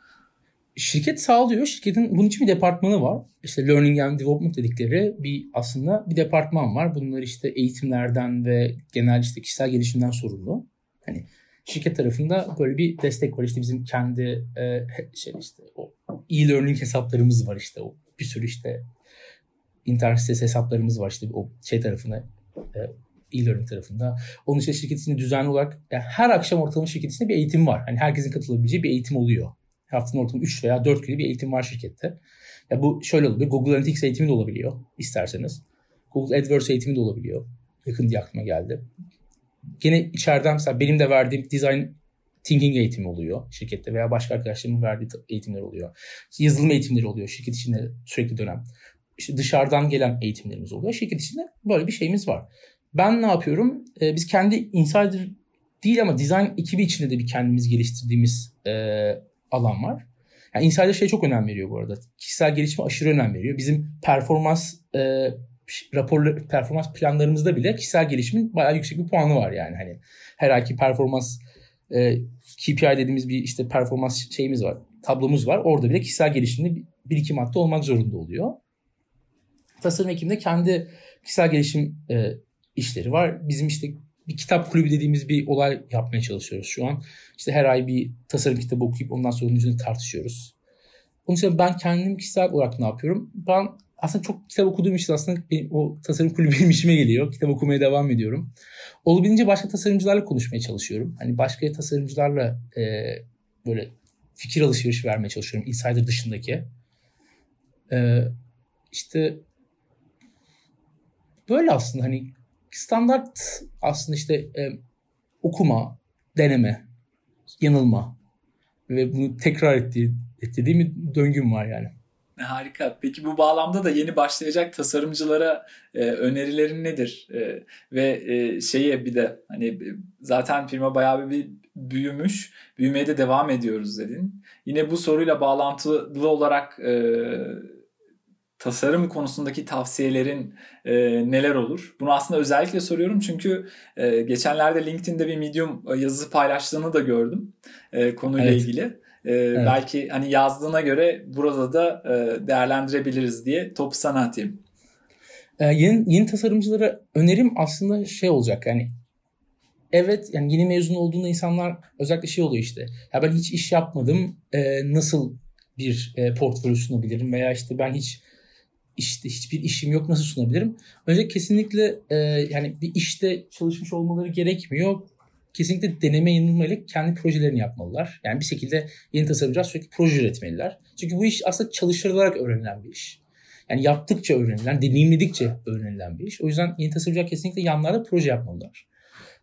Şirket sağlıyor. Şirketin bunun için bir departmanı var. İşte Learning and Development dedikleri bir aslında bir departman var. Bunlar işte eğitimlerden ve genel işte kişisel gelişimden sorumlu. Hani şirket tarafında böyle bir destek var. İşte bizim kendi e, şey işte o e-learning hesaplarımız var işte o bir sürü işte internet sitesi hesaplarımız var işte o şey tarafında e, e-learning tarafında. Onun için şirket içinde düzenli olarak yani her akşam ortalama şirket içinde bir eğitim var. Hani herkesin katılabileceği bir eğitim oluyor. Haftanın ortamı 3 veya 4 günü bir eğitim var şirkette. Ya bu şöyle olabilir. Google Analytics eğitimi de olabiliyor isterseniz. Google AdWords eğitimi de olabiliyor. Yakın diye aklıma geldi. Gene içeriden mesela benim de verdiğim design thinking eğitimi oluyor şirkette veya başka arkadaşlarımın verdiği eğitimler oluyor. yazılım eğitimleri oluyor şirket içinde sürekli dönem. İşte dışarıdan gelen eğitimlerimiz oluyor. Şirket içinde böyle bir şeyimiz var. Ben ne yapıyorum? Ee, biz kendi insider değil ama design ekibi içinde de bir kendimiz geliştirdiğimiz e, alan var. Yani Insider şey çok önem veriyor bu arada. Kişisel gelişime aşırı önem veriyor. Bizim performans e, rapor performans planlarımızda bile kişisel gelişimin bayağı yüksek bir puanı var yani. Hani her ayki performans e, KPI dediğimiz bir işte performans şeyimiz var. Tablomuz var. Orada bile kişisel gelişimde bir iki madde olmak zorunda oluyor. Tasarım ekiminde kendi kişisel gelişim e, işleri var. Bizim işte bir kitap kulübü dediğimiz bir olay yapmaya çalışıyoruz şu an. İşte her ay bir tasarım kitabı okuyup ondan sonra onun üzerine tartışıyoruz. Onun için ben kendim kişisel olarak ne yapıyorum? Ben aslında çok kitap okuduğum için aslında benim, o tasarım kulübü benim işime geliyor. Kitap okumaya devam ediyorum. Olabildiğince başka tasarımcılarla konuşmaya çalışıyorum. Hani başka tasarımcılarla e, böyle fikir alışverişi vermeye çalışıyorum. Insider dışındaki. E, işte böyle aslında hani standart aslında işte e, okuma, deneme, yanılma ve bunu tekrar ettiği, ettiği bir döngüm var yani. Harika. Peki bu bağlamda da yeni başlayacak tasarımcılara e, önerilerin nedir? E, ve e, şeye bir de hani zaten firma bayağı bir büyümüş. Büyümeye de devam ediyoruz dedin. Yine bu soruyla bağlantılı olarak e, tasarım konusundaki tavsiyelerin e, neler olur? Bunu aslında özellikle soruyorum çünkü e, geçenlerde LinkedIn'de bir Medium e, yazısı paylaştığını da gördüm e, konuyla evet. ilgili. E, evet. Belki hani yazdığına göre burada da e, değerlendirebiliriz diye topu sana atayım. E, yeni, yeni tasarımcılara önerim aslında şey olacak yani evet yani yeni mezun olduğunda insanlar özellikle şey oluyor işte ya ben hiç iş yapmadım e, nasıl bir e, portfolyo sunabilirim veya işte ben hiç işte hiçbir işim yok nasıl sunabilirim? Önce kesinlikle e, yani bir işte çalışmış olmaları gerekmiyor. Kesinlikle deneme yanılmayla kendi projelerini yapmalılar. Yani bir şekilde yeni tasarımcılar sürekli proje üretmeliler. Çünkü bu iş aslında çalıştırılarak öğrenilen bir iş. Yani yaptıkça öğrenilen, deneyimledikçe öğrenilen bir iş. O yüzden yeni tasarımcılar kesinlikle yanlarda proje yapmalılar.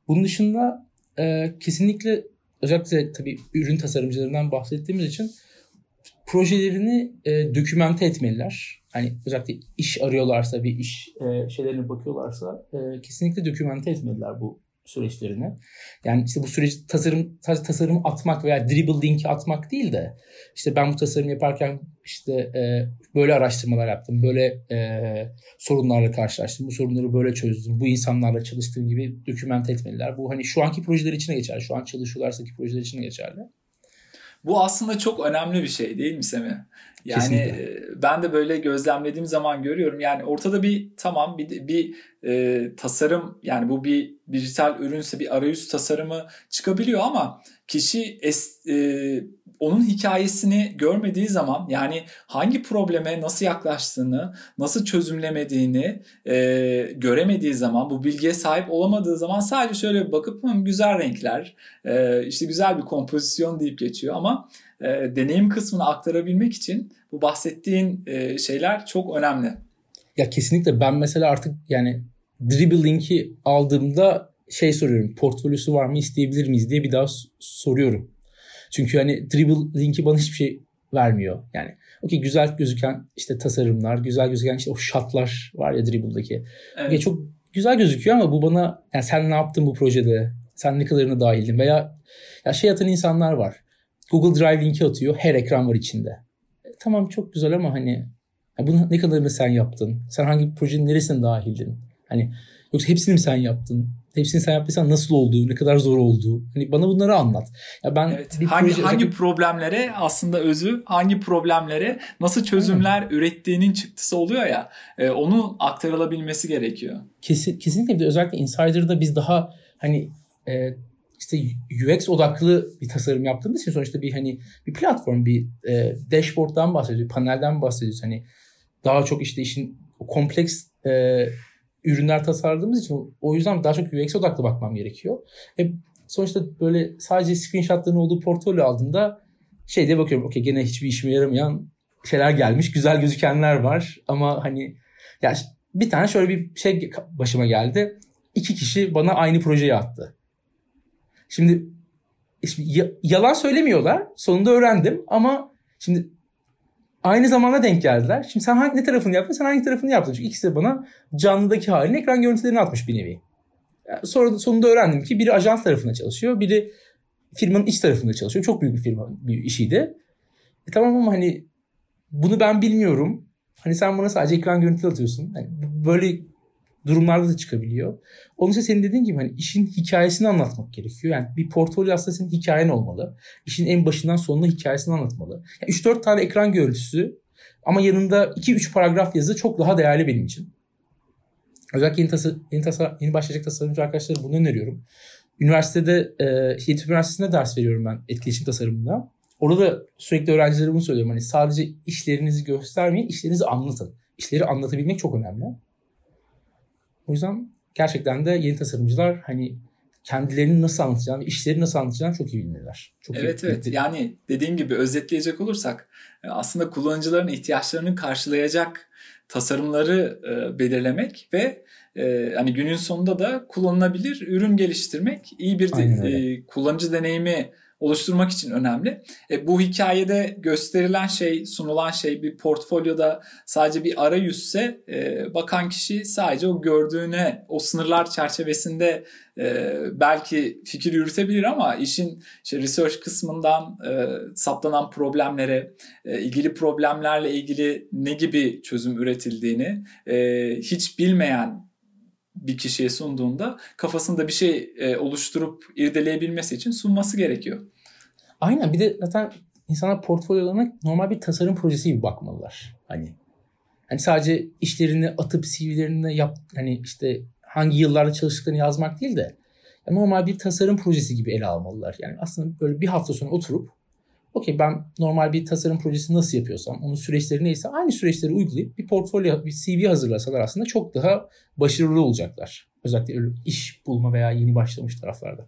Bunun dışında e, kesinlikle özellikle tabii ürün tasarımcılarından bahsettiğimiz için projelerini e, dokümente etmeliler hani özellikle iş arıyorlarsa bir iş e, şeylerine bakıyorlarsa e, kesinlikle dokümante etmeliler bu süreçlerini. Yani işte bu süreç tasarım sadece tasarımı atmak veya dribble linki atmak değil de işte ben bu tasarım yaparken işte e, böyle araştırmalar yaptım. Böyle e, sorunlarla karşılaştım. Bu sorunları böyle çözdüm. Bu insanlarla çalıştığım gibi dokümente etmeliler. Bu hani şu anki projeler içine geçerli. Şu an çalışıyorlarsa ki projeler içine geçerli. Bu aslında çok önemli bir şey değil mi Semih? Yani Kesinlikle. E, ben de böyle gözlemlediğim zaman görüyorum. Yani ortada bir tamam bir bir e, tasarım yani bu bir dijital ürünse bir arayüz tasarımı çıkabiliyor ama kişi es, e, onun hikayesini görmediği zaman yani hangi probleme nasıl yaklaştığını, nasıl çözümlemediğini e, göremediği zaman, bu bilgiye sahip olamadığı zaman sadece şöyle bakıp güzel renkler, e, işte güzel bir kompozisyon deyip geçiyor ama e, deneyim kısmını aktarabilmek için bu bahsettiğin e, şeyler çok önemli. Ya kesinlikle ben mesela artık yani dribble linki aldığımda şey soruyorum. Portfolyosu var mı isteyebilir miyiz diye bir daha soruyorum. Çünkü hani dribble linki bana hiçbir şey vermiyor. Yani okey güzel gözüken işte tasarımlar, güzel gözüken işte o shotlar var ya dribble'daki. Evet. Okay, çok güzel gözüküyor ama bu bana yani sen ne yaptın bu projede? Sen ne kadarına dahildin? Veya ya şey atan insanlar var. Google Drive linki atıyor. Her ekran var içinde. E, tamam çok güzel ama hani ya bunu ne kadarını sen yaptın? Sen hangi projenin neresine dahildin? Hani yoksa hepsini mi sen yaptın? Hepsini sen yaptıysan nasıl olduğu, ne kadar zor olduğu. Hani bana bunları anlat. Ya ben evet, bir hangi proje, hangi problemlere aslında özü, hangi problemlere nasıl çözümler Aynen. ürettiğinin çıktısı oluyor ya. E, onu aktarılabilmesi gerekiyor. Kesin kesinlikle bir de özellikle Insider'da biz daha hani e, işte UX odaklı bir tasarım yaptığımız için sonuçta bir hani bir platform, bir e, dashboard'dan bahsediyoruz, bir panelden bahsediyoruz. Hani daha çok işte işin kompleks e, ürünler tasarladığımız için o yüzden daha çok UX odaklı bakmam gerekiyor. E, sonuçta böyle sadece screenshotların olduğu portfolyo aldığımda şey diye bakıyorum. Okey gene hiçbir işime yaramayan şeyler gelmiş. Güzel gözükenler var ama hani ya bir tane şöyle bir şey başıma geldi. İki kişi bana aynı projeyi attı. Şimdi yalan söylemiyorlar. Sonunda öğrendim ama şimdi aynı zamanda denk geldiler. Şimdi sen hangi ne tarafını yaptın? Sen hangi tarafını yaptın? Çünkü ikisi de bana canlıdaki halini ekran görüntülerini atmış bir nevi. Sonra sonunda öğrendim ki biri ajans tarafında çalışıyor. Biri firmanın iç tarafında çalışıyor. Çok büyük bir firma bir işiydi. E tamam ama hani bunu ben bilmiyorum. Hani sen bana sadece ekran görüntüleri atıyorsun. Hani böyle durumlarda da çıkabiliyor. Onun için senin dediğin gibi hani işin hikayesini anlatmak gerekiyor. Yani bir portfolyo aslında senin hikayen olmalı. İşin en başından sonuna hikayesini anlatmalı. Yani 3-4 tane ekran görüntüsü ama yanında 2-3 paragraf yazı çok daha değerli benim için. Özellikle yeni, tasar yeni, tasar yeni başlayacak tasarımcı arkadaşlara bunu öneriyorum. Üniversitede, e, Üniversitesi'nde ders veriyorum ben etkileşim tasarımında. Orada da sürekli öğrencilere bunu söylüyorum. Hani sadece işlerinizi göstermeyin, işlerinizi anlatın. İşleri anlatabilmek çok önemli. O yüzden gerçekten de yeni tasarımcılar hani kendilerini nasıl anlatacağını, işleri nasıl anlatacağını çok iyi bilirler. Çok evet iyi, evet. Bilirler. Yani dediğim gibi özetleyecek olursak e, aslında kullanıcıların ihtiyaçlarını karşılayacak tasarımları e, belirlemek ve e, hani günün sonunda da kullanılabilir ürün geliştirmek, iyi bir e, kullanıcı deneyimi oluşturmak için önemli. E, bu hikayede gösterilen şey, sunulan şey bir portfolyoda sadece bir arayüzse e, bakan kişi sadece o gördüğüne, o sınırlar çerçevesinde e, belki fikir yürütebilir ama işin işte research kısmından e, saptanan problemlere, e, ilgili problemlerle ilgili ne gibi çözüm üretildiğini e, hiç bilmeyen bir kişiye sunduğunda kafasında bir şey e, oluşturup irdeleyebilmesi için sunması gerekiyor. Aynen bir de zaten insanlar portfolyolarına normal bir tasarım projesi gibi bakmalılar. Hani hani sadece işlerini atıp CV'lerini yap hani işte hangi yıllarda çalıştıklarını yazmak değil de normal bir tasarım projesi gibi ele almalılar. Yani aslında böyle bir hafta sonra oturup okey ben normal bir tasarım projesi nasıl yapıyorsam onun süreçleri neyse aynı süreçleri uygulayıp bir portfolyo, bir CV hazırlasalar aslında çok daha başarılı olacaklar. Özellikle iş bulma veya yeni başlamış taraflarda.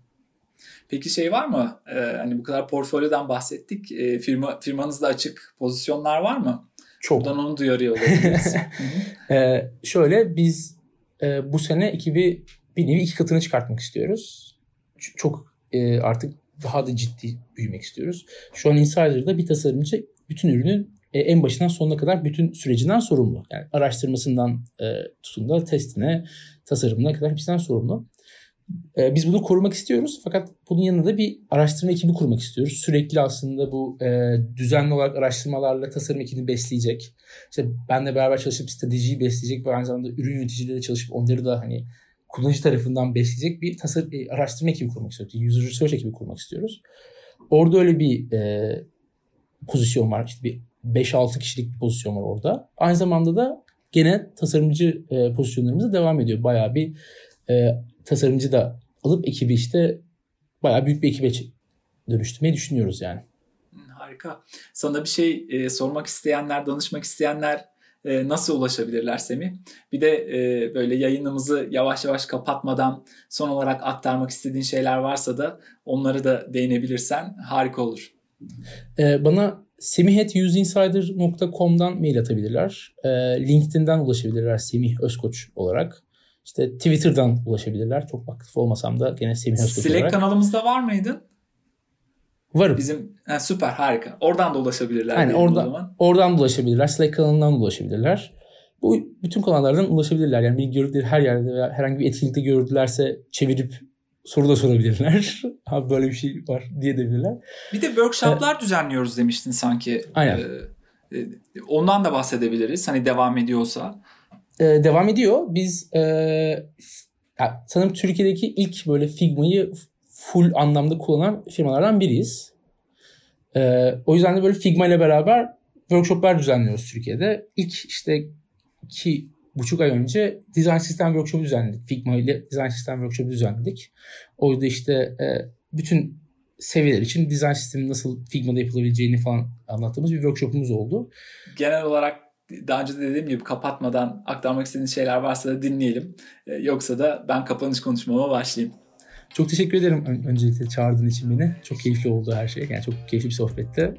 Peki şey var mı? Ee, hani bu kadar portfolyodan bahsettik. Ee, firma firmanızda açık pozisyonlar var mı? Çok. Buradan onu duyarıyor olabiliriz. ee, şöyle biz e, bu sene ekibi bir nevi iki katını çıkartmak istiyoruz. Çok e, artık daha da ciddi büyümek istiyoruz. Şu an Insider'da bir tasarımcı bütün ürünün e, en başından sonuna kadar bütün sürecinden sorumlu. Yani araştırmasından e, tutun da testine, tasarımına kadar hepsinden sorumlu. E, biz bunu korumak istiyoruz fakat bunun yanında da bir araştırma ekibi kurmak istiyoruz. Sürekli aslında bu e, düzenli olarak araştırmalarla tasarım ekibini besleyecek. İşte benle beraber çalışıp stratejiyi besleyecek ve aynı zamanda ürün yöneticileriyle çalışıp onları da hani kullanıcı tarafından besleyecek bir tasarım e, araştırma ekibi kurmak istiyoruz. User research ekibi kurmak istiyoruz. Orada öyle bir e, pozisyon var. İşte bir 5-6 kişilik bir pozisyon var orada. Aynı zamanda da gene tasarımcı e, pozisyonlarımız devam ediyor. Bayağı bir e, tasarımcı da alıp ekibi işte bayağı büyük bir ekibe dönüştürmeyi düşünüyoruz yani. Harika. Sana bir şey e, sormak isteyenler, danışmak isteyenler e, nasıl ulaşabilirler Semih? Bir de e, böyle yayınımızı yavaş yavaş kapatmadan son olarak aktarmak istediğin şeyler varsa da onları da değinebilirsen harika olur. E, bana semih.useinsider.com'dan mail atabilirler. E, LinkedIn'den ulaşabilirler Semih Özkoç olarak. İşte Twitter'dan ulaşabilirler. Çok aktif olmasam da gene Semih Özkoç Slack olarak. kanalımızda var mıydın? Varım. Bizim ha, süper harika. Oradan da ulaşabilirler. Yani diyelim o orada, zaman. oradan da ulaşabilirler. Slack kanalından da ulaşabilirler. Bu bütün kanallardan ulaşabilirler. Yani bir gördükleri her yerde veya herhangi bir etkinlikte gördülerse çevirip soru da sorabilirler. Abi böyle bir şey var diye debilirler. Bir de workshoplar düzenliyoruz demiştin sanki. Aynen. Ee, e, ondan da bahsedebiliriz. Hani devam ediyorsa. Ee, devam ediyor. Biz e, sanırım Türkiye'deki ilk böyle Figma'yı full anlamda kullanan firmalardan biriyiz. Ee, o yüzden de böyle Figma ile beraber workshoplar düzenliyoruz Türkiye'de. İlk işte iki buçuk ay önce Design System Workshop'u düzenledik. Figma ile Design System Workshop'u düzenledik. Orada işte e, bütün seviyeler için design sistemi nasıl Figma'da yapılabileceğini falan anlattığımız bir workshop'umuz oldu. Genel olarak daha önce de dediğim gibi kapatmadan aktarmak istediğiniz şeyler varsa da dinleyelim. Ee, yoksa da ben kapanış konuşmama başlayayım. Çok teşekkür ederim ön- öncelikle çağırdığın için beni. Çok keyifli oldu her şey. Yani çok keyifli bir sohbette.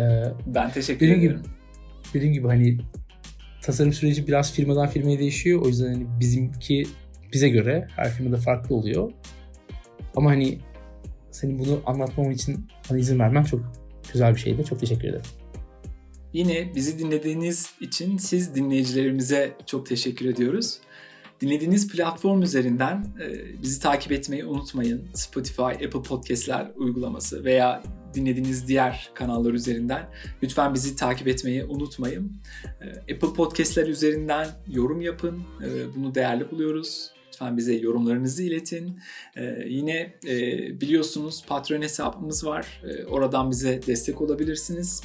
Ee, Ben teşekkür Dediğim ederim. gibi, dediğim gibi hani tasarım süreci biraz firmadan firmaya değişiyor. O yüzden hani bizimki bize göre her firmada farklı oluyor. Ama hani senin bunu anlatmam için bana izin vermen çok güzel bir şeydi. Çok teşekkür ederim. Yine bizi dinlediğiniz için siz dinleyicilerimize çok teşekkür ediyoruz. Dinlediğiniz platform üzerinden e, bizi takip etmeyi unutmayın. Spotify, Apple Podcast'ler uygulaması veya dinlediğiniz diğer kanallar üzerinden lütfen bizi takip etmeyi unutmayın. E, Apple Podcast'ler üzerinden yorum yapın. E, bunu değerli buluyoruz. Lütfen bize yorumlarınızı iletin. E, yine e, biliyorsunuz Patreon hesabımız var. E, oradan bize destek olabilirsiniz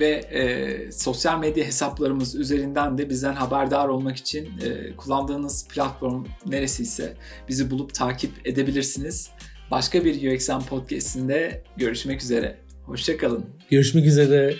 ve e, sosyal medya hesaplarımız üzerinden de bizden haberdar olmak için e, kullandığınız platform neresiyse bizi bulup takip edebilirsiniz. Başka bir UXM podcast'inde görüşmek üzere. Hoşçakalın. Görüşmek üzere.